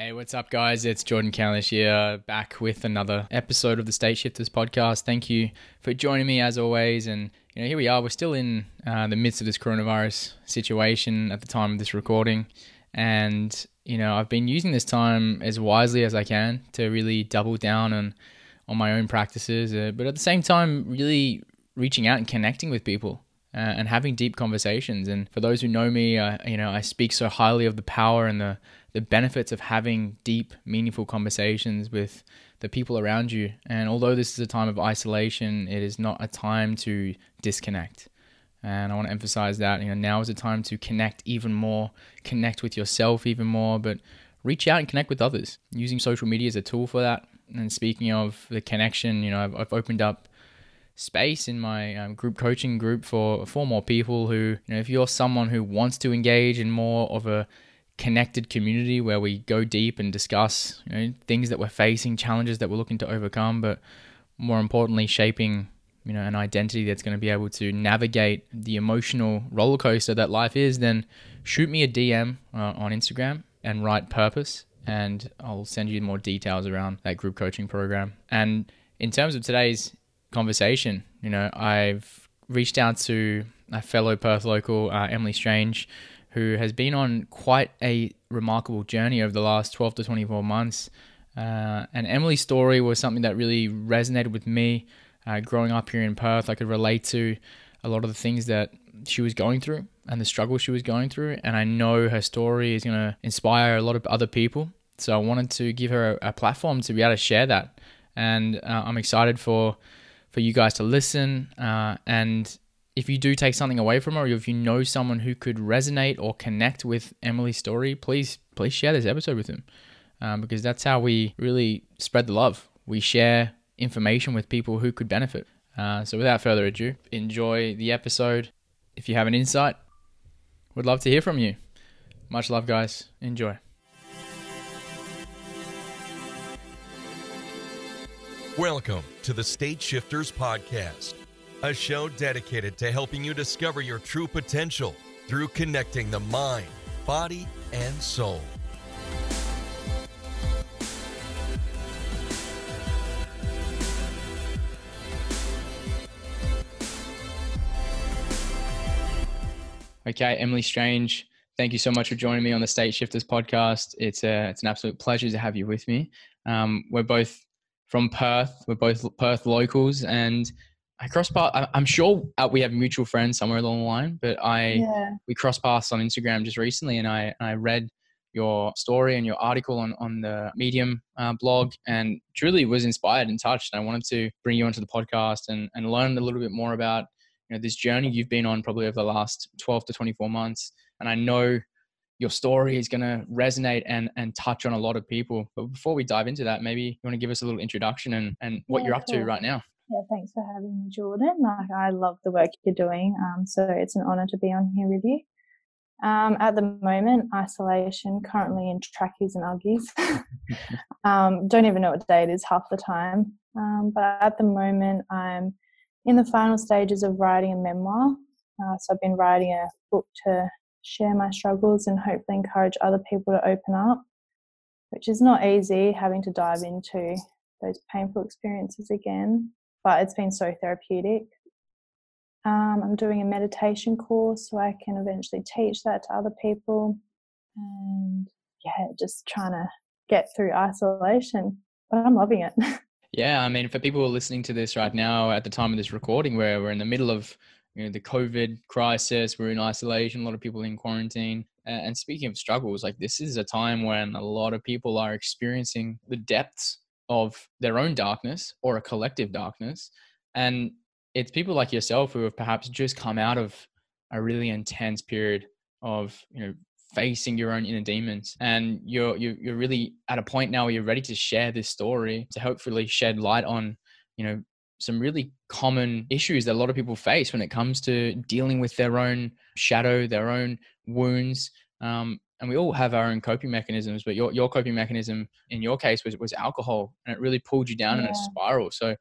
Hey, what's up, guys? It's Jordan Calish here, back with another episode of the State Shifters podcast. Thank you for joining me as always. And you know, here we are. We're still in uh, the midst of this coronavirus situation at the time of this recording, and you know, I've been using this time as wisely as I can to really double down on on my own practices, uh, but at the same time, really reaching out and connecting with people. Uh, and having deep conversations. And for those who know me, uh, you know, I speak so highly of the power and the the benefits of having deep, meaningful conversations with the people around you. And although this is a time of isolation, it is not a time to disconnect. And I want to emphasize that you know now is a time to connect even more, connect with yourself even more, but reach out and connect with others. Using social media as a tool for that. And speaking of the connection, you know, I've, I've opened up space in my um, group coaching group for four more people who, you know, if you're someone who wants to engage in more of a connected community where we go deep and discuss you know, things that we're facing, challenges that we're looking to overcome, but more importantly, shaping you know an identity that's going to be able to navigate the emotional roller coaster that life is, then shoot me a DM uh, on Instagram and write purpose, and I'll send you more details around that group coaching program. And in terms of today's conversation, you know, I've reached out to a fellow Perth local, uh, Emily Strange, who has been on quite a remarkable journey over the last 12 to 24 months. Uh, and Emily's story was something that really resonated with me. Uh, growing up here in Perth, I could relate to a lot of the things that she was going through and the struggle she was going through. And I know her story is going to inspire a lot of other people. So I wanted to give her a, a platform to be able to share that. And uh, I'm excited for for you guys to listen uh, and if you do take something away from her, or if you know someone who could resonate or connect with Emily's story, please please share this episode with them, um, because that's how we really spread the love. We share information with people who could benefit. Uh, so without further ado, enjoy the episode. If you have an insight, would love to hear from you. Much love, guys. Enjoy. Welcome to the State Shifters Podcast a show dedicated to helping you discover your true potential through connecting the mind, body, and soul. Okay, Emily Strange, thank you so much for joining me on the State Shifters podcast. It's a, it's an absolute pleasure to have you with me. Um, we're both from Perth. We're both Perth locals, and I cross paths. I'm sure uh, we have mutual friends somewhere along the line, but I yeah. we cross paths on Instagram just recently, and I I read your story and your article on on the Medium uh, blog, and truly was inspired and touched. And I wanted to bring you onto the podcast and and learn a little bit more about you know this journey you've been on probably over the last 12 to 24 months. And I know your story is going to resonate and and touch on a lot of people. But before we dive into that, maybe you want to give us a little introduction and and what yeah, you're up cool. to right now. Yeah, thanks for having me, Jordan. Like, I love the work you're doing. Um, so it's an honor to be on here with you. Um, at the moment, isolation, currently in trackies and Uggies. um, don't even know what day it is half the time. Um, but at the moment, I'm in the final stages of writing a memoir. Uh, so I've been writing a book to share my struggles and hopefully encourage other people to open up, which is not easy having to dive into those painful experiences again but it's been so therapeutic. Um, I'm doing a meditation course so I can eventually teach that to other people. And yeah, just trying to get through isolation, but I'm loving it. Yeah, I mean, for people who are listening to this right now at the time of this recording, where we're in the middle of you know the COVID crisis, we're in isolation, a lot of people in quarantine. And speaking of struggles, like this is a time when a lot of people are experiencing the depths of their own darkness or a collective darkness. And it's people like yourself who have perhaps just come out of a really intense period of, you know, facing your own inner demons and you're, you're really at a point now where you're ready to share this story to hopefully shed light on you know some really common issues that a lot of people face when it comes to dealing with their own shadow their own wounds um, and we all have our own coping mechanisms but your, your coping mechanism in your case was, was alcohol and it really pulled you down yeah. in a spiral so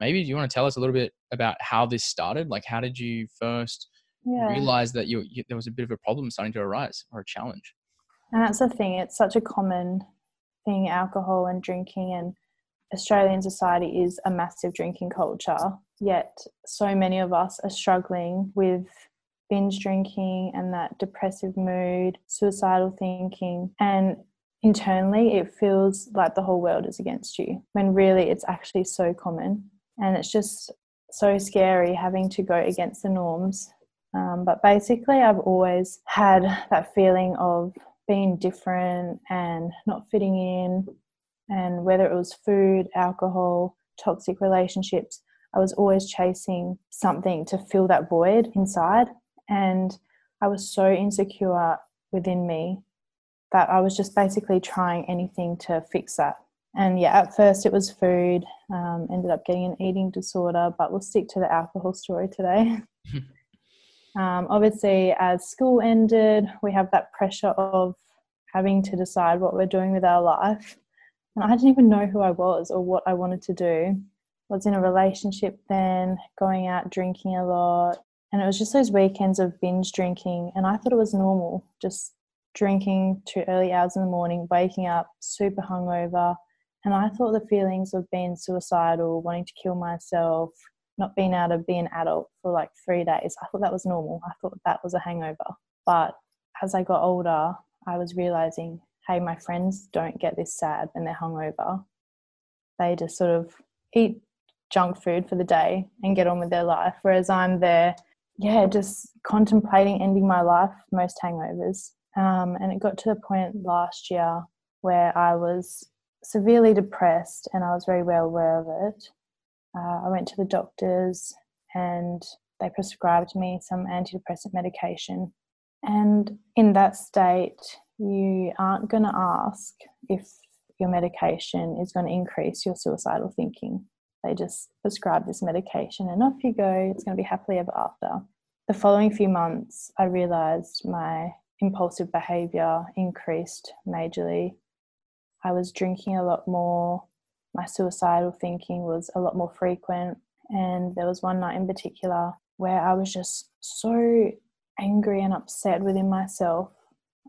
maybe do you want to tell us a little bit about how this started like how did you first yeah. realize that you, you, there was a bit of a problem starting to arise or a challenge and that's the thing it's such a common thing, alcohol and drinking, and Australian society is a massive drinking culture. Yet, so many of us are struggling with binge drinking and that depressive mood, suicidal thinking, and internally it feels like the whole world is against you when really it's actually so common. And it's just so scary having to go against the norms. Um, but basically i've always had that feeling of being different and not fitting in. And whether it was food alcohol toxic relationships i was always chasing something to fill that void inside and i was so insecure within me that I was just basically trying anything to fix that. And yeah, at first it was food, um, ended up getting an eating disorder, but we'll stick to the alcohol story today. um, obviously, as school ended, we have that pressure of having to decide what we're doing with our life. And I didn't even know who I was or what I wanted to do. I was in a relationship then, going out drinking a lot. And it was just those weekends of binge drinking. And I thought it was normal, just drinking to early hours in the morning, waking up super hungover. And I thought the feelings of being suicidal, wanting to kill myself, not being able to be an adult for like three days, I thought that was normal. I thought that was a hangover. But as I got older, I was realizing hey, my friends don't get this sad when they're hungover. They just sort of eat junk food for the day and get on with their life. Whereas I'm there, yeah, just contemplating ending my life most hangovers. Um, and it got to the point last year where I was severely depressed and I was very well aware of it. Uh, I went to the doctors and they prescribed me some antidepressant medication. And in that state, you aren't going to ask if your medication is going to increase your suicidal thinking. They just prescribe this medication and off you go. It's going to be happily ever after. The following few months, I realized my impulsive behavior increased majorly. I was drinking a lot more. My suicidal thinking was a lot more frequent. And there was one night in particular where I was just so angry and upset within myself.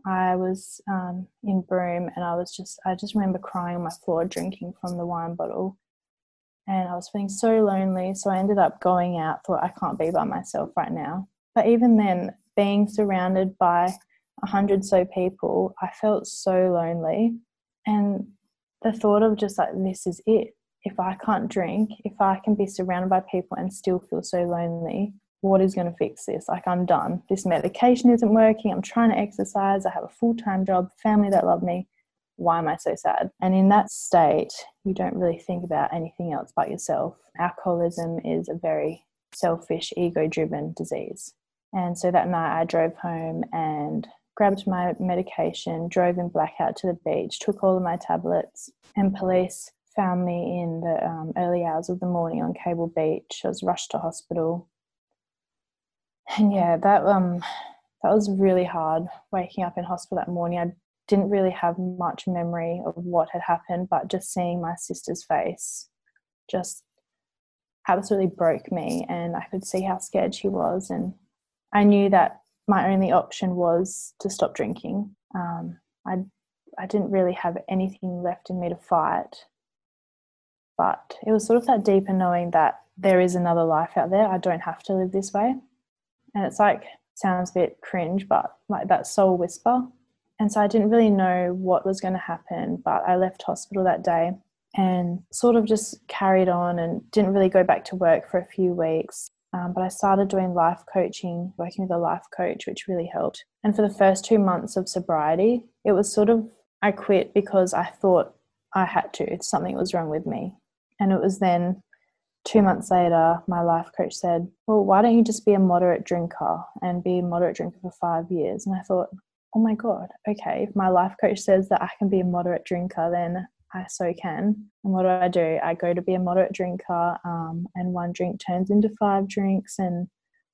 I was um, in Broome and I was just, I just remember crying on my floor drinking from the wine bottle. And I was feeling so lonely. So I ended up going out, thought I can't be by myself right now. But even then, being surrounded by a hundred so people, I felt so lonely. And the thought of just like, this is it. If I can't drink, if I can be surrounded by people and still feel so lonely, what is going to fix this? Like, I'm done. This medication isn't working. I'm trying to exercise. I have a full time job, family that love me. Why am I so sad? And in that state, you don't really think about anything else but yourself. Alcoholism is a very selfish, ego driven disease. And so that night I drove home and grabbed my medication, drove in blackout to the beach, took all of my tablets, and police found me in the um, early hours of the morning on Cable Beach. I was rushed to hospital, and yeah, that um, that was really hard. Waking up in hospital that morning, I didn't really have much memory of what had happened, but just seeing my sister's face just absolutely broke me, and I could see how scared she was, and I knew that my only option was to stop drinking. Um, I I didn't really have anything left in me to fight, but it was sort of that deeper knowing that there is another life out there. I don't have to live this way, and it's like sounds a bit cringe, but like that soul whisper. And so I didn't really know what was going to happen, but I left hospital that day and sort of just carried on and didn't really go back to work for a few weeks. Um, but I started doing life coaching, working with a life coach, which really helped. And for the first two months of sobriety, it was sort of, I quit because I thought I had to, something was wrong with me. And it was then two months later, my life coach said, Well, why don't you just be a moderate drinker and be a moderate drinker for five years? And I thought, Oh my God, okay, if my life coach says that I can be a moderate drinker, then I so can. And what do I do? I go to be a moderate drinker, um, and one drink turns into five drinks, and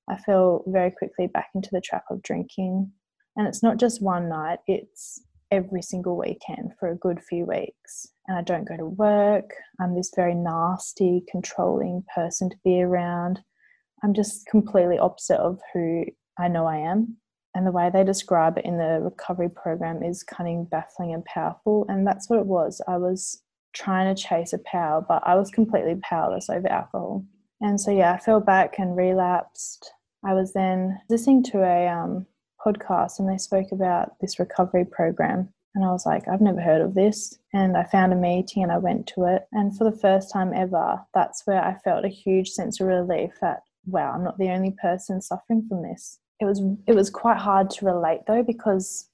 I fell very quickly back into the trap of drinking. And it's not just one night, it's every single weekend for a good few weeks. And I don't go to work. I'm this very nasty, controlling person to be around. I'm just completely opposite of who I know I am. And the way they describe it in the recovery program is cunning, baffling, and powerful. And that's what it was. I was trying to chase a power, but I was completely powerless over alcohol. And so, yeah, I fell back and relapsed. I was then listening to a um, podcast and they spoke about this recovery program. And I was like, I've never heard of this. And I found a meeting and I went to it. And for the first time ever, that's where I felt a huge sense of relief that, wow, I'm not the only person suffering from this. It was it was quite hard to relate though because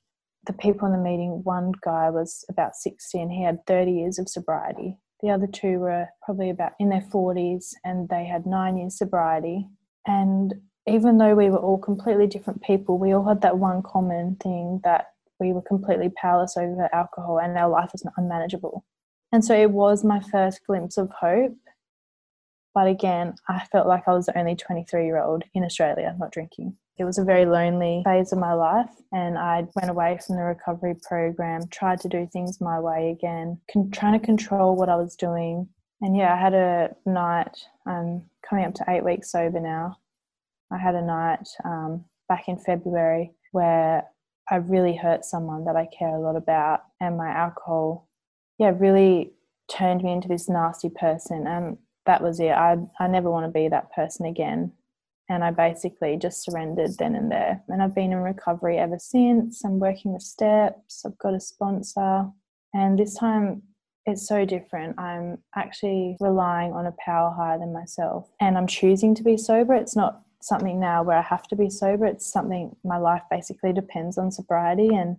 the people in the meeting, one guy was about 60 and he had 30 years of sobriety. The other two were probably about in their 40s and they had nine years sobriety. And even though we were all completely different people, we all had that one common thing that we were completely powerless over alcohol and our life was unmanageable. And so it was my first glimpse of hope. But again, I felt like I was the only 23 year old in Australia not drinking. It was a very lonely phase of my life, and I went away from the recovery program, tried to do things my way again, con- trying to control what I was doing. And yeah, I had a night, I'm coming up to eight weeks sober now. I had a night um, back in February where I really hurt someone that I care a lot about, and my alcohol, yeah, really turned me into this nasty person. And that was it. I I never want to be that person again. And I basically just surrendered then and there. And I've been in recovery ever since. I'm working with steps. I've got a sponsor, and this time it's so different. I'm actually relying on a power higher than myself, and I'm choosing to be sober. It's not something now where I have to be sober. It's something my life basically depends on sobriety. And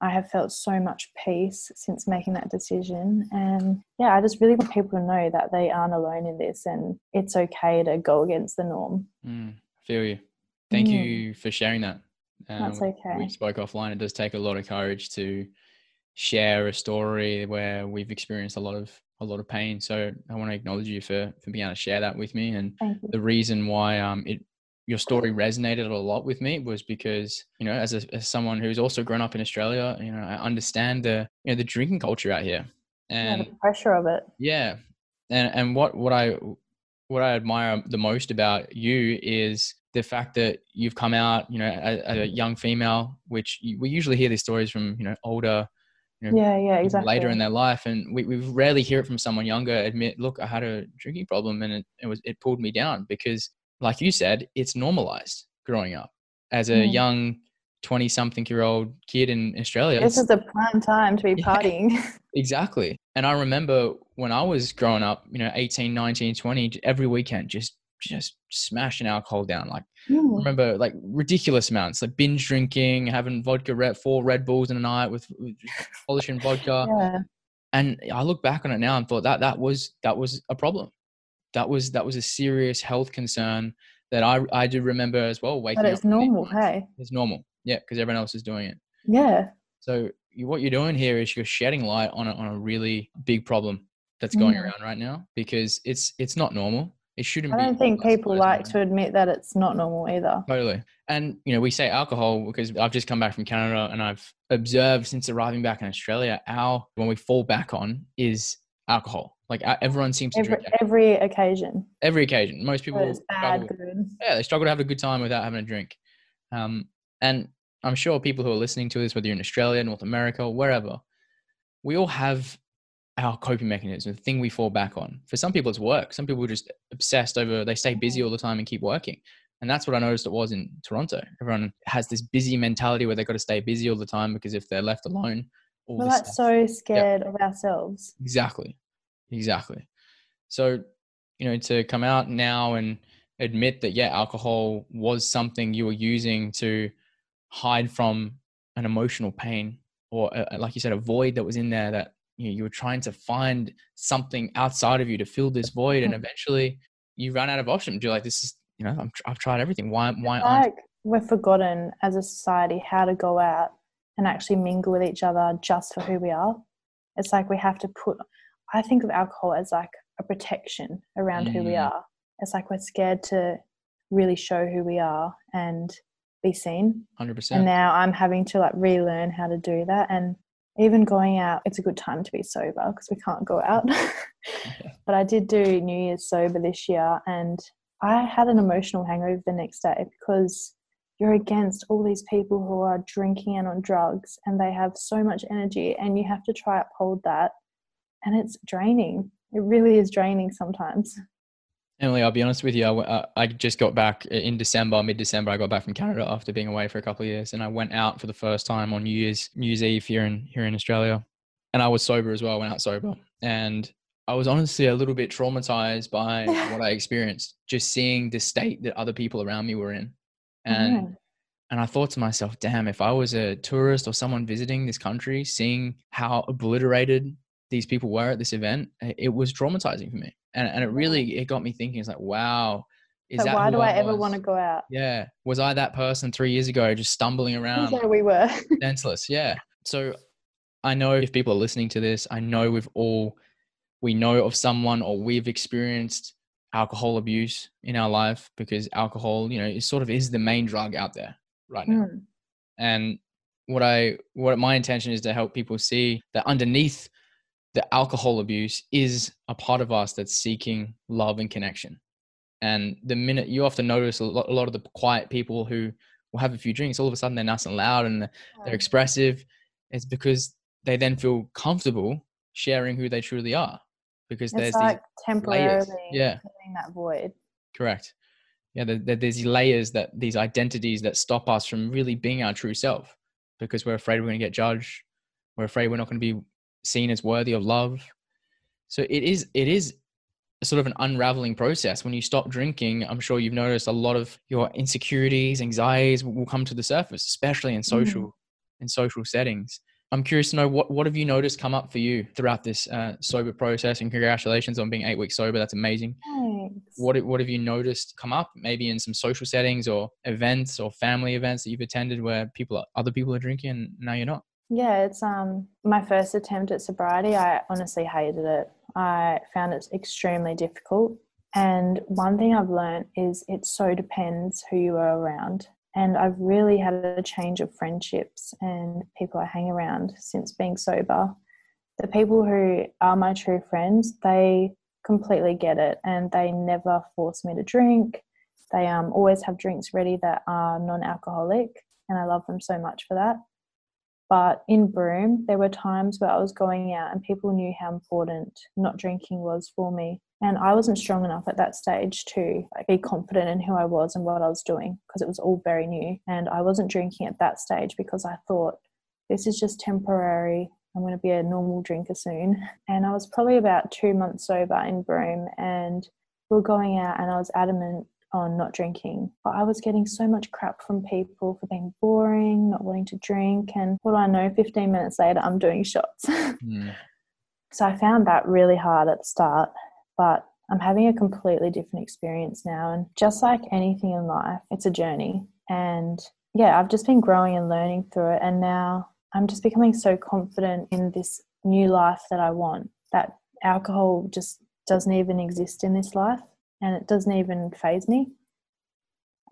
I have felt so much peace since making that decision. And yeah, I just really want people to know that they aren't alone in this and it's okay to go against the norm. Mm, feel you. Thank mm. you for sharing that. Um, That's okay. We spoke offline. It does take a lot of courage to share a story where we've experienced a lot of a lot of pain. So I want to acknowledge you for for being able to share that with me. And the reason why um it your story resonated a lot with me was because you know as, a, as someone who's also grown up in Australia, you know I understand the you know the drinking culture out here and yeah, the pressure of it. Yeah, and and what what I what I admire the most about you is the fact that you've come out, you know, as, as a young female, which you, we usually hear these stories from you know older you know, yeah, yeah, exactly. later in their life. And we, we rarely hear it from someone younger admit, look, I had a drinking problem and it, it was, it pulled me down because like you said, it's normalized growing up as a mm. young 20 something year old kid in Australia. This is the prime time to be yeah, partying. exactly. And I remember when I was growing up, you know, 18, 19, 20, every weekend, just just smashing alcohol down. Like mm. remember like ridiculous amounts, like binge drinking, having vodka red four Red Bulls in a night with, with polishing vodka. Yeah. And I look back on it now and thought that that was that was a problem. That was that was a serious health concern that I I do remember as well. Waking but it's normal, hey. It's normal, yeah, because everyone else is doing it. Yeah. So you, what you're doing here is you're shedding light on a, on a really big problem that's going mm. around right now because it's it's not normal it shouldn't. I don't think people like to admit that it's not normal either. Totally. And you know, we say alcohol because I've just come back from Canada and I've observed since arriving back in Australia, our when we fall back on is alcohol. Like everyone seems to every, drink every occasion. Every occasion. Most people. Bad, good. Yeah, they struggle to have a good time without having a drink. Um, and I'm sure people who are listening to this, whether you're in Australia, North America, or wherever, we all have our coping mechanism, the thing we fall back on. For some people, it's work. Some people are just obsessed over, they stay busy all the time and keep working. And that's what I noticed it was in Toronto. Everyone has this busy mentality where they've got to stay busy all the time because if they're left alone, all we're like so scared of ourselves. Exactly. Exactly. So, you know, to come out now and admit that, yeah, alcohol was something you were using to hide from an emotional pain or, a, like you said, a void that was in there that you know, you were trying to find something outside of you to fill this void and mm. eventually you run out of options you're like this is you know i have tried everything why why like we've forgotten as a society how to go out and actually mingle with each other just for who we are it's like we have to put i think of alcohol as like a protection around mm. who we mm. are it's like we're scared to really show who we are and be seen 100% and now i'm having to like relearn how to do that and even going out, it's a good time to be sober because we can't go out. but I did do New Year's sober this year and I had an emotional hangover the next day because you're against all these people who are drinking and on drugs and they have so much energy and you have to try uphold that and it's draining it really is draining sometimes Emily, I'll be honest with you. I, uh, I just got back uh, in December, mid December. I got back from Canada after being away for a couple of years, and I went out for the first time on New Year's New Year's Eve here in here in Australia, and I was sober as well. I went out sober, and I was honestly a little bit traumatized by what I experienced, just seeing the state that other people around me were in, and and I thought to myself, damn, if I was a tourist or someone visiting this country, seeing how obliterated these people were at this event, it was traumatizing for me and and it really it got me thinking. It's like, wow, is that why do I, I ever want to go out? Yeah, was I that person three years ago, just stumbling around? Yeah, we were senseless. Yeah. So I know if people are listening to this, I know we've all we know of someone or we've experienced alcohol abuse in our life because alcohol, you know, it sort of is the main drug out there right now. Mm. And what I what my intention is to help people see that underneath the alcohol abuse is a part of us that's seeking love and connection. And the minute you often notice a lot, a lot of the quiet people who will have a few drinks, all of a sudden they're nice and loud and they're expressive. It's because they then feel comfortable sharing who they truly are. Because it's there's like these temporarily layers. yeah. filling that void. Correct. Yeah, there, there's these layers that these identities that stop us from really being our true self because we're afraid we're going to get judged. We're afraid we're not going to be seen as worthy of love. So it is it is sort of an unraveling process. When you stop drinking, I'm sure you've noticed a lot of your insecurities, anxieties will come to the surface, especially in social mm. in social settings. I'm curious to know what what have you noticed come up for you throughout this uh, sober process? And congratulations on being eight weeks sober. That's amazing. Thanks. What what have you noticed come up? Maybe in some social settings or events or family events that you've attended where people other people are drinking and now you're not. Yeah, it's um my first attempt at sobriety. I honestly hated it. I found it extremely difficult. And one thing I've learned is it so depends who you are around. And I've really had a change of friendships and people I hang around since being sober. The people who are my true friends, they completely get it and they never force me to drink. They um, always have drinks ready that are non alcoholic, and I love them so much for that. But in Broome, there were times where I was going out and people knew how important not drinking was for me. And I wasn't strong enough at that stage to be confident in who I was and what I was doing because it was all very new. And I wasn't drinking at that stage because I thought this is just temporary. I'm going to be a normal drinker soon. And I was probably about two months sober in Broome and we were going out and I was adamant on not drinking. But I was getting so much crap from people for being boring, not wanting to drink. And what do I know? 15 minutes later, I'm doing shots. mm. So I found that really hard at the start. But I'm having a completely different experience now. And just like anything in life, it's a journey. And yeah, I've just been growing and learning through it. And now I'm just becoming so confident in this new life that I want that alcohol just doesn't even exist in this life and it doesn't even phase me.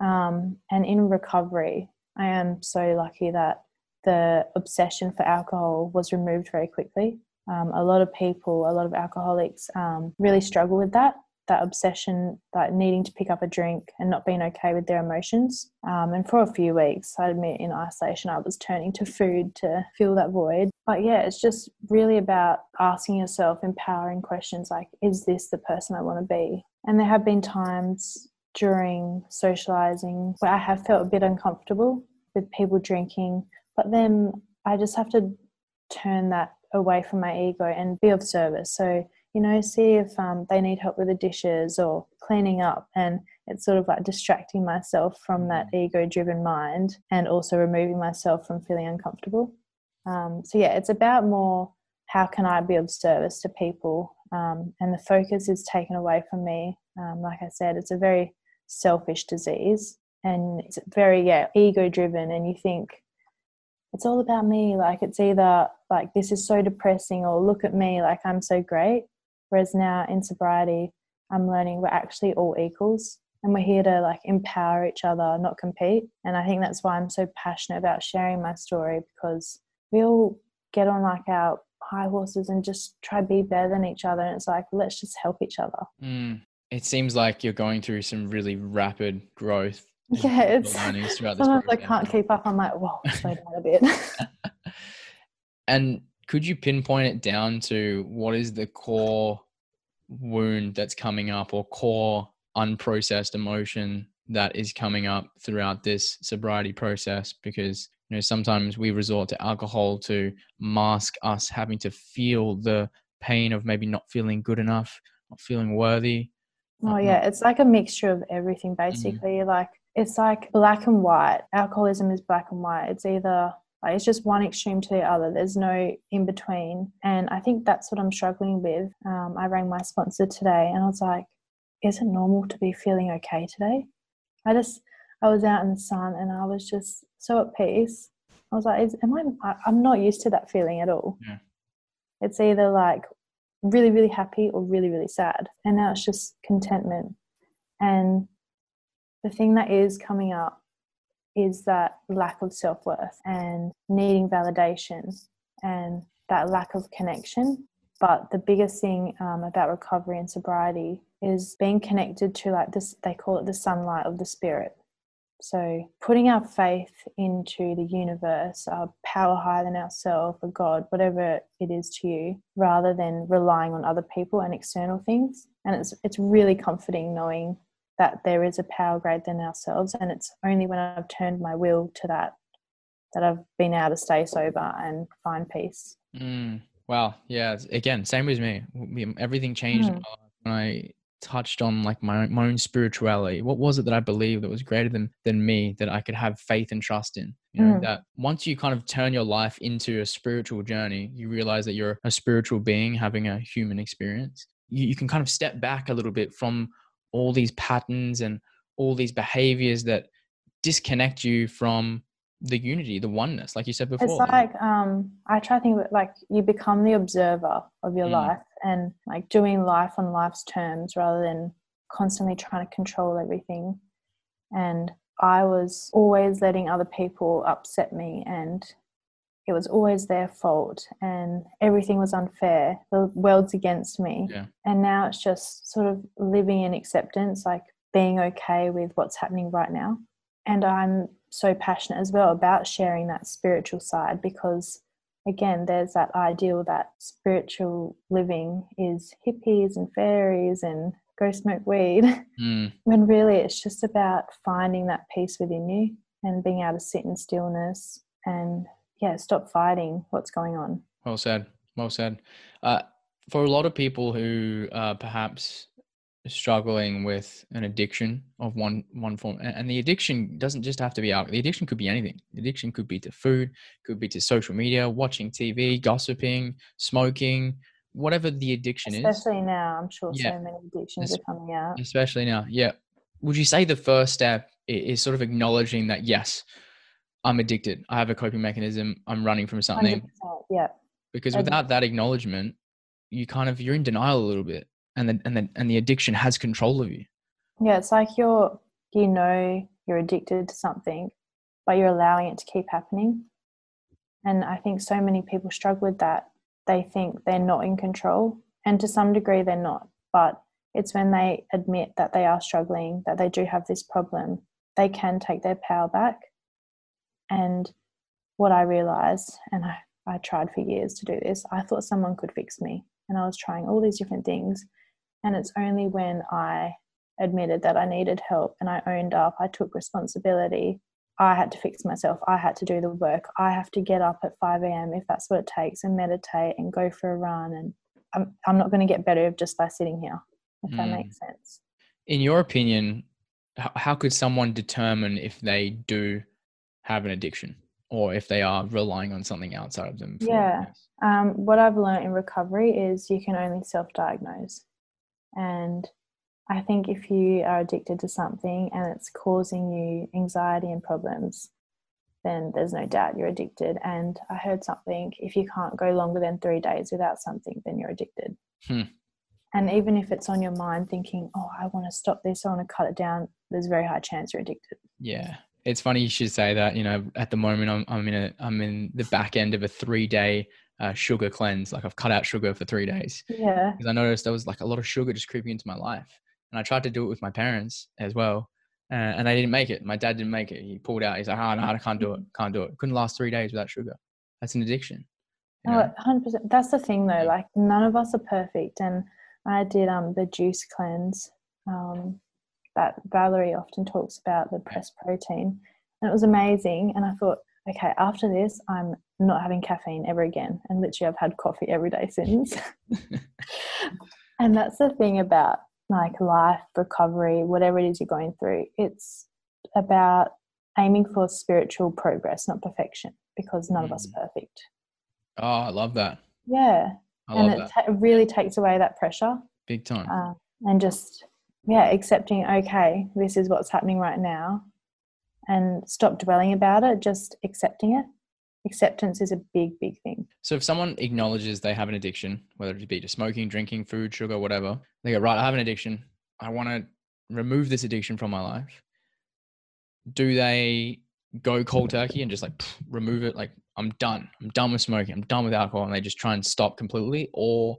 Um, and in recovery, I am so lucky that the obsession for alcohol was removed very quickly. Um, a lot of people, a lot of alcoholics um, really struggle with that that obsession, that needing to pick up a drink and not being okay with their emotions. Um, and for a few weeks, I admit in isolation, I was turning to food to fill that void. But yeah, it's just really about asking yourself empowering questions like, is this the person I want to be? And there have been times during socializing where I have felt a bit uncomfortable with people drinking, but then I just have to turn that away from my ego and be of service. So you know, see if um, they need help with the dishes or cleaning up. And it's sort of like distracting myself from that mm. ego driven mind and also removing myself from feeling uncomfortable. Um, so, yeah, it's about more how can I be of service to people? Um, and the focus is taken away from me. Um, like I said, it's a very selfish disease and it's very, yeah, ego driven. And you think, it's all about me like it's either like this is so depressing or look at me like i'm so great Whereas now in sobriety, I'm learning we're actually all equals and we're here to like empower each other, not compete. And I think that's why I'm so passionate about sharing my story because we all get on like our high horses and just try to be better than each other. And it's like, let's just help each other. Mm. It seems like you're going through some really rapid growth Yeah, it's learnings throughout this sometimes I can't keep up. I'm like, whoa, slow down a bit. And could you pinpoint it down to what is the core wound that's coming up or core unprocessed emotion that is coming up throughout this sobriety process? Because you know sometimes we resort to alcohol to mask us having to feel the pain of maybe not feeling good enough, not feeling worthy. Oh yeah, it's like a mixture of everything basically. Like it's like black and white. Alcoholism is black and white. It's either like it's just one extreme to the other. There's no in between. And I think that's what I'm struggling with. Um, I rang my sponsor today and I was like, is it normal to be feeling okay today? I just I was out in the sun and I was just so at peace. I was like, is, am I? I'm not used to that feeling at all. Yeah. It's either like really, really happy or really, really sad. And now it's just contentment. And the thing that is coming up is that lack of self worth and needing validation and that lack of connection. But the biggest thing um, about recovery and sobriety is being connected to like this, they call it the sunlight of the spirit. So, putting our faith into the universe, our power higher than ourselves, or God, whatever it is to you, rather than relying on other people and external things. And it's it's really comforting knowing that there is a power greater than ourselves. And it's only when I've turned my will to that that I've been able to stay sober and find peace. Mm, wow. Yeah. Again, same with me. Everything changed Mm. when I touched on like my my own spirituality. What was it that I believed that was greater than than me that I could have faith and trust in? You know, Mm. that once you kind of turn your life into a spiritual journey, you realize that you're a spiritual being having a human experience. You, you can kind of step back a little bit from all these patterns and all these behaviors that disconnect you from the unity, the oneness, like you said before. It's like um, I try to think of it like you become the observer of your Mm. life and like doing life on life's terms rather than constantly trying to control everything. And I was always letting other people upset me, and it was always their fault, and everything was unfair. The world's against me. Yeah. And now it's just sort of living in acceptance, like being okay with what's happening right now. And I'm so passionate as well about sharing that spiritual side because again there's that ideal that spiritual living is hippies and fairies and go smoke weed Mm, when really it's just about finding that peace within you and being able to sit in stillness and yeah stop fighting what's going on Well said. Well said. Uh, for a lot of people who are perhaps struggling with an addiction of one one form, and, the addiction doesn't just have to be alcohol. The addiction could be anything. The addiction could be to food, could be to social media, watching TV, gossiping, smoking, whatever the addiction is. especially now i'm sure Yeah. so many addictions Es- are coming out Especially now, yeah. Would you say the first step is sort of acknowledging that yes, I'm addicted. I have a coping mechanism. I'm running from something. yeah because without that acknowledgement you kind of you're in denial a little bit and then and then and the addiction has control of you Yeah, it's like you're you know you're addicted to something, but you're allowing it to keep happening. And I think so many people struggle with that. They think they're not in control, and to some degree they're not. But it's when they admit that they are struggling, that they do have this problem, they can take their power back. And what I realized, and I, I tried for years to do this, I thought someone could fix me. And I was trying all these different things. And it's only when I admitted that I needed help and I owned up, I took responsibility. I had to fix myself. I had to do the work. I have to get up at 5 a.m. if that's what it takes and meditate and go for a run. And I'm, I'm not going to get better just by sitting here, if that Mm. makes sense. in your opinion how, how could someone determine if they do have an addiction or if they are relying on something outside of them Yeah. Um, what I've learned in recovery is you can only self diagnose. And I think if you are addicted to something and it's causing you anxiety and problems, then there's no doubt you're addicted. And I heard something if you can't go longer than three days without something, then you're addicted. Hmm. And even if it's on your mind thinking, oh, I want to stop this, I want to cut it down, there's a very high chance you're addicted. yeah it's funny you should say that you know at the moment i'm, I'm in a i'm in the back end of a three day uh, sugar cleanse like i've cut out sugar for three days Yeah. because I noticed there was like a lot of sugar just creeping into my life. And I tried to do it with my parents as well. uh, and I didn't make it. My dad didn't make it. He pulled out. He's like, "Oh no, I can't do it. Can't do it." Couldn't last three days without sugar. That's an addiction. you know? Oh, 100%. That's the thing though, like none of us are perfect. And I did um the juice cleanse um that Valerie often talks about, the pressed protein. And it was amazing. And I thought, okay, after this, I'm not having caffeine ever again. And literally, I've had coffee every day since. and that's the thing about like life, recovery, whatever it is you're going through. It's about aiming for spiritual progress, not perfection, because none of us are perfect. Oh, I love that. Yeah. I and it ta- really takes away that pressure Big time. uh, and just yeah accepting okay this is what's happening right now and stop dwelling about it just accepting it acceptance is a big big thing So if someone acknowledges they have an addiction, whether it be to smoking, drinking, food, sugar, whatever, they go, right, I have an addiction. I want to remove this addiction from my life. Do they go cold turkey and just like pff, remove it? Like, I'm done. I'm done with smoking. I'm done with alcohol. And they just try and stop completely? Or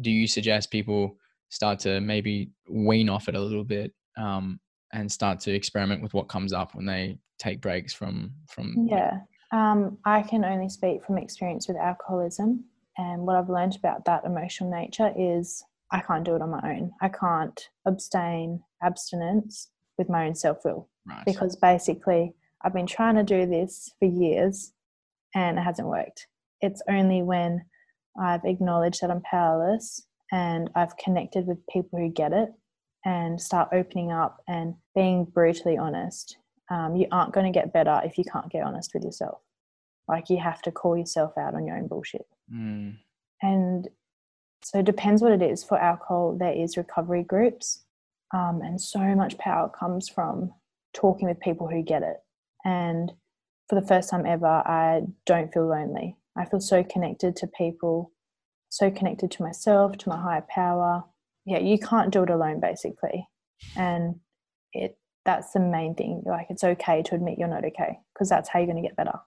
do you suggest people start to maybe wean off it a little bit um, and start to experiment with what comes up when they take breaks from, from yeah um, i can only speak from experience with alcoholism and what i've learned about that emotional nature is i can't do it on my own i can't abstain abstinence with my own self-will right? because basically I've been trying to do this for years and it hasn't worked. It's only when I've acknowledged that I'm powerless and I've connected with people who get it and start opening up and being brutally honest. Um, you aren't going to get better if you can't get honest with yourself. Like you have to call yourself out on your own bullshit. Mm, And so it depends what it is. For alcohol, there is recovery groups, um, and so much power comes from talking with people who get it. And for the first time ever, I don't feel lonely. I feel so connected to people, so connected to myself, to my higher power. Yeah, you can't do it alone, basically. And it that's the main thing. Like it's okay to admit you're not okay because that's how you're going to get better.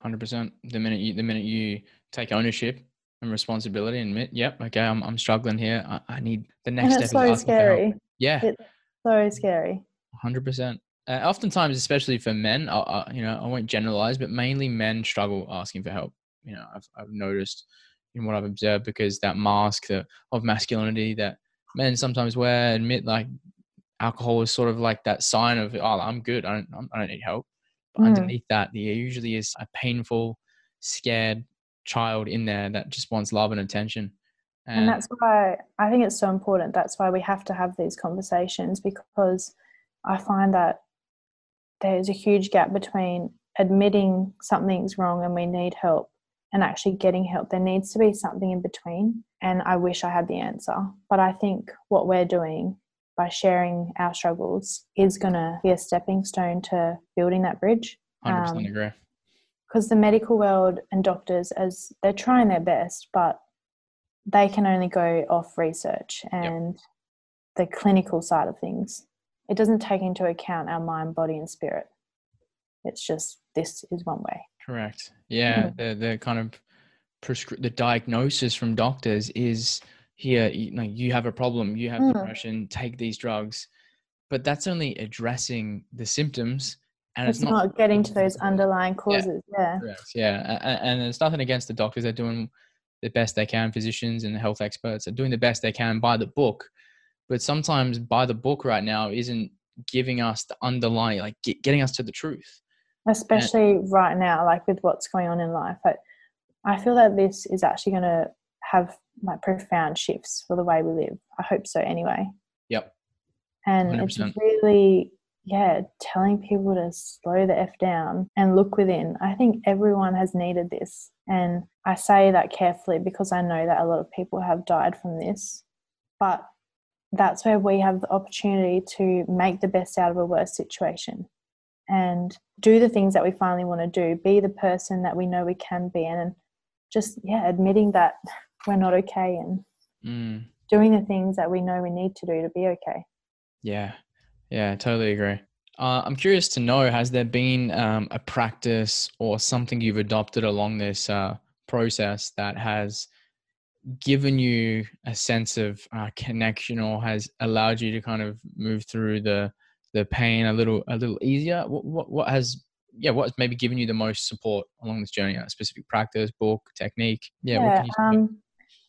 Hundred percent. The minute you, the minute you take ownership and responsibility and admit, yep, okay, I'm, I'm struggling here. I, I need the next and step. so is asking for help." scary. Yeah, It's so scary. hundred percent. Uh, oftentimes, especially for men, I, I, you know, I won't generalize, but mainly men struggle asking for help. You know, I've, I've noticed in what I've observed because that mask that, of masculinity that men sometimes wear, admit like alcohol is sort of like that sign of, oh, I'm good. I don't, I'm- don't need help. But Mm. underneath that, there usually is a painful, scared child in there that just wants love and attention. And that's why I think it's so important. That's why we have to have these conversations because I find that there's a huge gap between admitting something's wrong and we need help and actually getting help. There needs to be something in between. And I wish I had the answer. But I think what we're doing by sharing our struggles is going to be a stepping stone to building that bridge. 100% um, agree. because the medical world and doctors as they're trying their best but they can only go off research and the clinical side of things it doesn't take into account our mind body and spirit it's just this is one way Correct. Yeah, the the kind of prescri- the diagnosis from doctors is here. You know, you have a problem. You have Mm. depression. Take these drugs, but that's only addressing the symptoms, and it's, it's, not, getting to those underlying causes yeah, Correct. Yeah, a- and there's nothing against the doctors. They're doing the best they can. Physicians and health experts are doing the best they can by the book, but sometimes by the book right now isn't giving us the underlying, like get, getting us to the truth. Especially right now like with what's going on in life but i feel that this is actually going to have like profound shifts for the way we live. I hope so anyway. Yep. and it's 100%. really yeah telling people to slow the f down and look within. I think everyone has needed this and i say that carefully because i know that a lot of people have died from this but that's where we have the opportunity to make the best out of a worse situation and do the things that we finally want to do be the person that we know we can be and just yeah admitting that we're not okay and Mm. doing the things that we know we need to do to be okay Yeah, yeah, totally agree. Uh, I'm curious to know: Has there been um, a practice or something you've adopted along this uh, process that has given you a sense of uh, connection, or has allowed you to kind of move through the the pain a little a little easier? What what, what has yeah, what's maybe given you the most support along this journey? A specific practice, book, technique? Yeah, yeah um,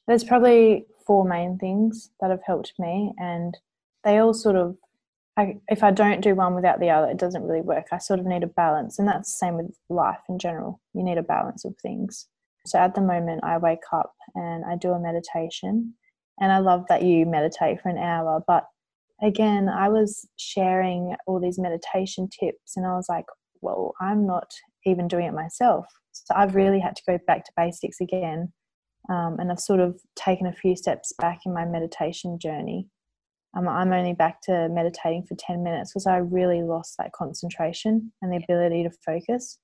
there's probably four main things that have helped me, and they all sort of. I, if I don't do one without the other, it doesn't really work. I sort of need a balance, and that's the same with life in general. You need a balance of things. So at the moment, I wake up and I do a meditation, and I love that you meditate for an hour. But again, I was sharing all these meditation tips, and I was like, well, I'm not even doing it myself. So I've really had to go back to basics again. Um, and I've sort of taken a few steps back in my meditation journey. Um, I'm only back to meditating for 10 minutes because I really lost that concentration and the ability to focus.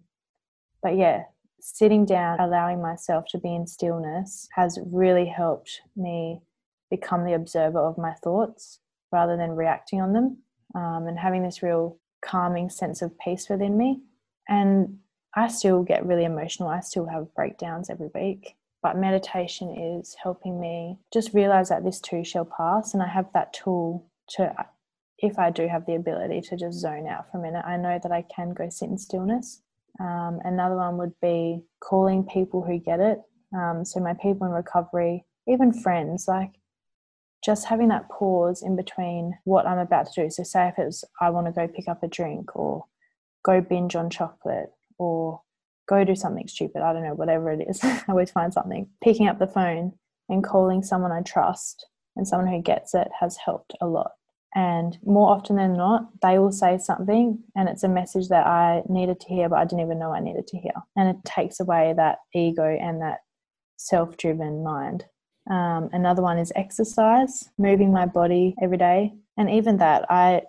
But yeah, sitting down, allowing myself to be in stillness has really helped me become the observer of my thoughts rather than reacting on them um, and having this real calming sense of peace within me. And I still get really emotional. I still have breakdowns every week. But meditation is helping me just realize that this too shall pass. And I have that tool to, if I do have the ability to just zone out for a minute, I know that I can go sit in stillness. Um, another one would be calling people who get it. Um, so, my people in recovery, even friends, like just having that pause in between what I'm about to do. So, say if it's I want to go pick up a drink or go binge on chocolate or go do something stupid, I don't know, whatever it is, I always find something. Picking up the phone and calling someone I trust and someone who gets it has helped a lot. And more often than not, they will say something and it's a message that I needed to hear, but I didn't even know I needed to hear. And it takes away that ego and that self driven mind. Um, another one is exercise, moving my body every day. And even that, I,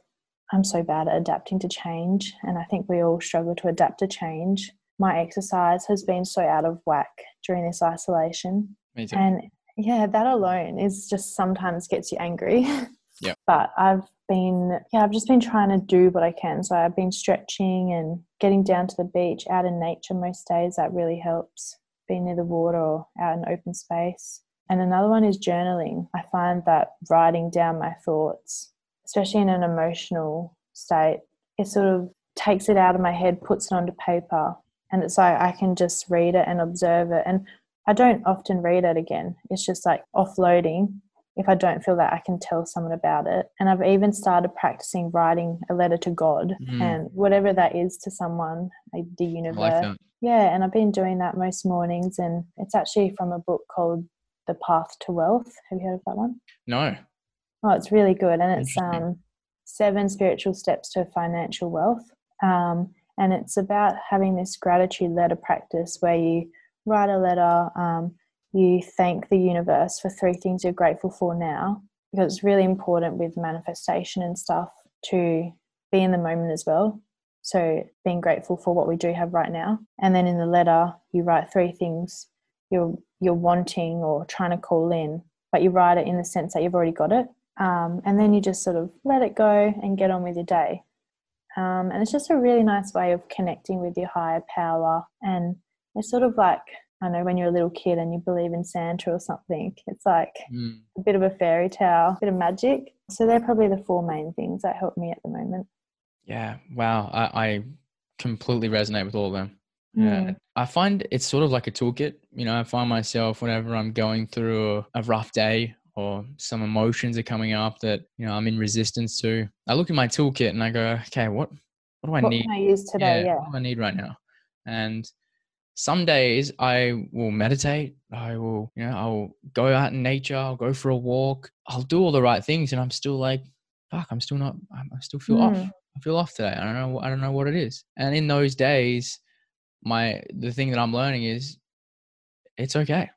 I'm so bad at adapting to change. And I think we all struggle to adapt to change. My exercise has been so out of whack during this isolation. And yeah, that alone is just sometimes gets you angry. Yeah. but I've been, yeah, I've just been trying to do what I can. So I've been stretching and getting down to the beach out in nature most days. That really helps. Being near the water or out in open space. And another one is journaling. I find that writing down my thoughts, especially in an emotional state, it sort of takes it out of my head, puts it onto paper, and it's like I can just read it and observe it. And I don't often read it again. It's just like offloading. If I don't feel that, I can tell someone about it. And I've even started practicing writing a letter to God mm. and whatever that is to someone, like the universe. Like yeah, and I've been doing that most mornings. And it's actually from a book called the Path to Wealth. Have you heard of that one? No. Oh, it's really good, and it's um, seven spiritual steps to financial wealth. Um, and it's about having this gratitude letter practice where you write a letter, um, you thank the universe for three things you're grateful for now, because it's really important with manifestation and stuff to be in the moment as well. So, being grateful for what we do have right now. And then in the letter, you write three things you're you're wanting or trying to call in, but you write it in the sense that you've already got it. Um, and then you just sort of let it go and get on with your day. Um, and it's just a really nice way of connecting with your higher power. And it's sort of like, I know when you're a little kid and you believe in Santa or something, it's like mm. a bit of a fairy tale, a bit of magic. So they're probably the four main things that help me at the moment. Yeah. Wow. I, I completely resonate with all of them. Yeah. Mm. I find it's sort of like a toolkit. You know, I find myself whenever I'm going through a, a rough day or some emotions are coming up that, you know, I'm in resistance to, I look at my toolkit and I go, okay, what, what do I what need? Can I use today? Yeah, yeah. What do I need right now? And some days I will meditate. I will, you know, I'll go out in nature. I'll go for a walk. I'll do all the right things, and I'm still like, fuck, I'm still not. I still feel mm. off. I feel off today. I don't know. I don't know what it is. And in those days, my the thing that I'm learning is it's okay.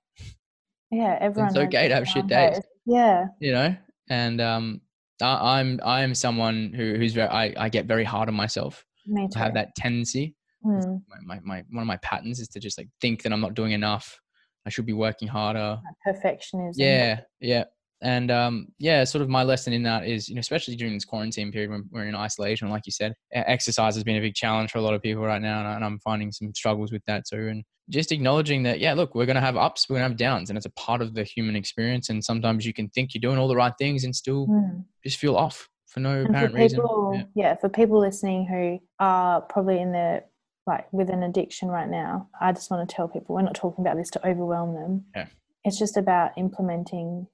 Yeah, everyone. It's okay to have shit days. Yeah. You know, and um, I, I'm I am someone who who's very I, I get very hard on myself. Me too. I have that tendency. Mm. My, my, my one of my patterns is to just like think that I'm not doing enough. I should be working harder. Perfectionism. Yeah, yeah and um, yeah, sort of my lesson in that is, you know, especially during this quarantine period when we're in isolation, like you said, exercise has been a big challenge for a lot of people right now, and I'm finding some struggles with that too. And just acknowledging that, yeah, look, we're going to have ups, we're going to have downs, and it's a part of the human experience. And sometimes you can think you're doing all the right things and still mm. just feel off, for no And apparent for reason. Yeah. yeah. for people listening who are probably in the like with an addiction right now, I just want to tell people we're not talking about this to overwhelm them. Yeah. It's just about implementing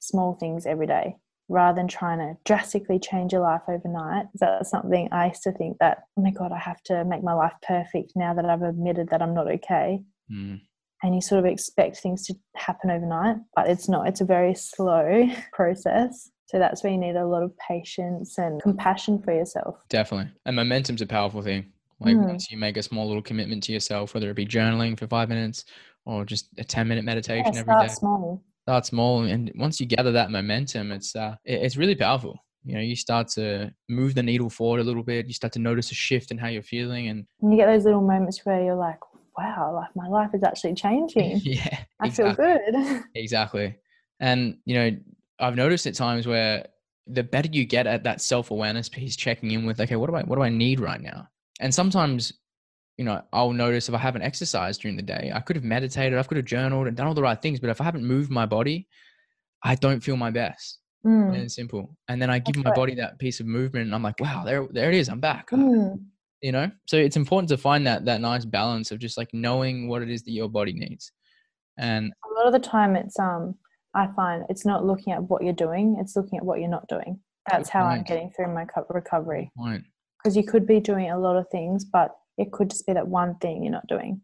small things every day rather than trying to drastically change your life overnight. That's something I used to think that, oh my God, I have to make my life perfect now that I've admitted that I'm not okay. Mm. And you sort of expect things to happen overnight, but it's not. It's a very slow process. So that's where you need a lot of patience and compassion for yourself. Definitely. And momentum's a powerful thing. Like Mm. once you make a small little commitment to yourself, whether it be journaling for five minutes or just a 10 minute meditation every start day, small. Start small. And once you gather that momentum, it's, uh, it's really powerful. You know, you start to move the needle forward a little bit. You start to notice a shift in how you're feeling. And And you get those little moments where you're like, wow, like my life is actually changing. yeah, I exactly. feel good. Exactly. And, you know, I've noticed at times where the better you get at that self awareness piece, checking in with, okay, what do I, what do I need right now? And sometimes, you know, I'll notice if I haven't exercised during the day, I could have meditated, I could have journaled and done all the right things, but if I haven't moved my body, I don't feel my best. Mm, And it's simple. And then I give That's my right. body that piece of movement and I'm like, wow, there, there it is. I'm back. mm. You know? So it's important to find that, that nice balance of just like knowing what it is that your body needs. And A lot of the time, it's um, I find it's not looking at what you're doing; it's looking at what you're not doing. That's how I'm getting through my recovery. point. Because you could be doing a lot of things, but it could just be that one thing you're not doing.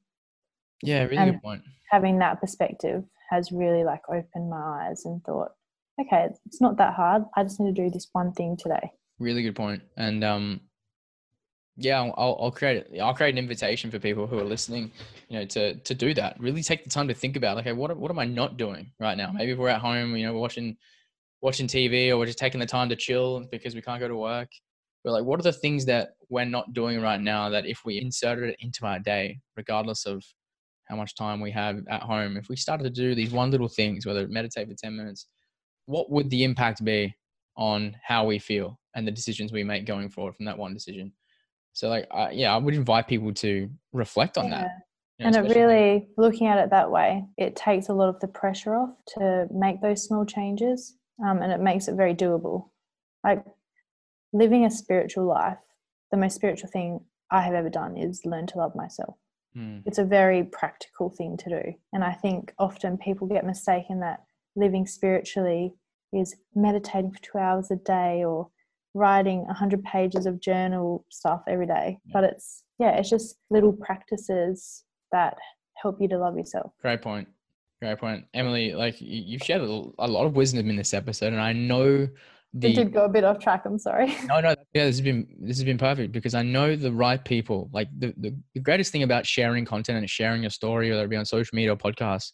Yeah, really And- good point. Having that perspective has really like opened my eyes and thought, okay, it's not that hard. I just need to do this one thing today. Really good point. And um, yeah, I'll- I'll, create I'll create an invitation for people who are listening, you know, to to do that. Really take the time to think about, okay, what what am I not doing right now? Maybe if we're at home, you know, we're watching watching TV or we're just taking the time to chill because we can't go to work. But like, what are the things that we're not doing right now that if we inserted it into our day, regardless of how much time we have at home, if we started to do these one little things, whether it meditate for 10 minutes, what would the impact be on how we feel and the decisions we make going forward from that one decision? So like, I yeah, I would invite people to reflect on that. you know, and it really, looking at it that way, it takes a lot of the pressure off to make those small changes um, and it makes it very doable. Like living a spiritual life, the most spiritual thing I have ever done is learn to love myself. Hmm, It's a very practical thing to do. And I think often people get mistaken that living spiritually is meditating for two hours a day or writing 100 pages of journal stuff every day. Yeah. But it's, yeah, it's just little practices that help you to love yourself. Great point. Great point. Emily, like you- you've shared a lot of wisdom in this episode and I know the it did go a bit off track, I'm sorry. No, no, yeah, this has been this has been perfect because I know the right people. Like the, the, the greatest thing about sharing content and sharing your story, whether it be on social media or podcasts,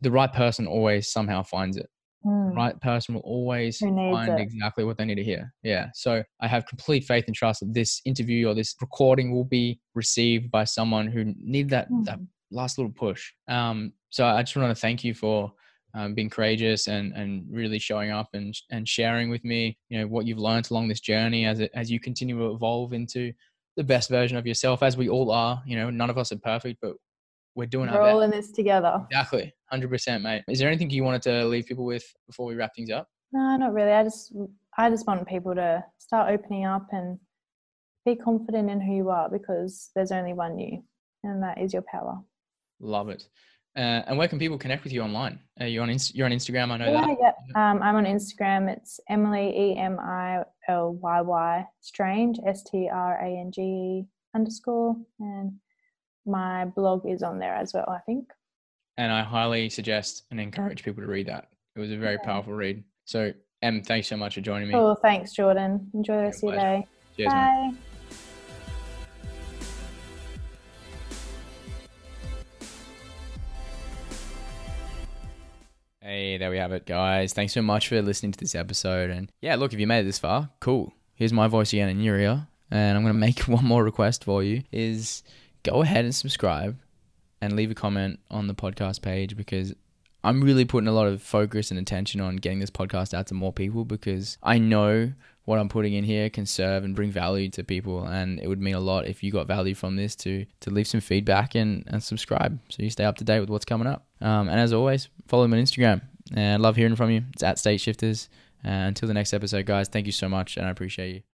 the right person always somehow finds it. The Mm, right person will always find it. exactly what they need to hear. Yeah. So I have complete faith and trust that this interview or this recording will be received by someone who need that that mm. last little push. Um, so I just want to thank you for um, being courageous and and really showing up and and sharing with me, you know, what you've learned along this journey as it, as you continue to evolve into the best version of yourself, as we all are. You know, none of us are perfect, but we're doing We're our all best. in this together. Exactly, hundred percent, mate. Is there anything you wanted to leave people with before we wrap things up? No, not really. I just I just want people to start opening up and be confident in who you are because there's only one you, and that is your power. Love it. Uh, and where can people connect with you online? Are you on you're on Instagram? I know Yeah, that. yeah. Um, I'm on Instagram. It's Emily E M I L Y Y Strange S T R A N G underscore, and my blog is on there as well. I think. and I highly suggest and encourage people to read that. It was a very Yeah. powerful read. So, Em, thanks so much for joining me. Cool. Thanks, Jordan. Enjoy the rest of your day. Cheers, man. Hey, there we have it, guys. Thanks so much for listening to this episode. And yeah, look, if you made it this far, cool. Here's my voice again in your ear. And I'm going to make one more request for you is go ahead and subscribe and leave a comment on the podcast page because I'm really putting a lot of focus and attention on getting this podcast out to more people because I know what I'm putting in here can serve and bring value to people and it would mean a lot if you got value from this to to leave some feedback and, and subscribe so you stay up to date with what's coming up. Um, and as always, follow me on Instagram. And love hearing from you. It's at State Shifters until the next episode, guys, thank you so much, and I appreciate you.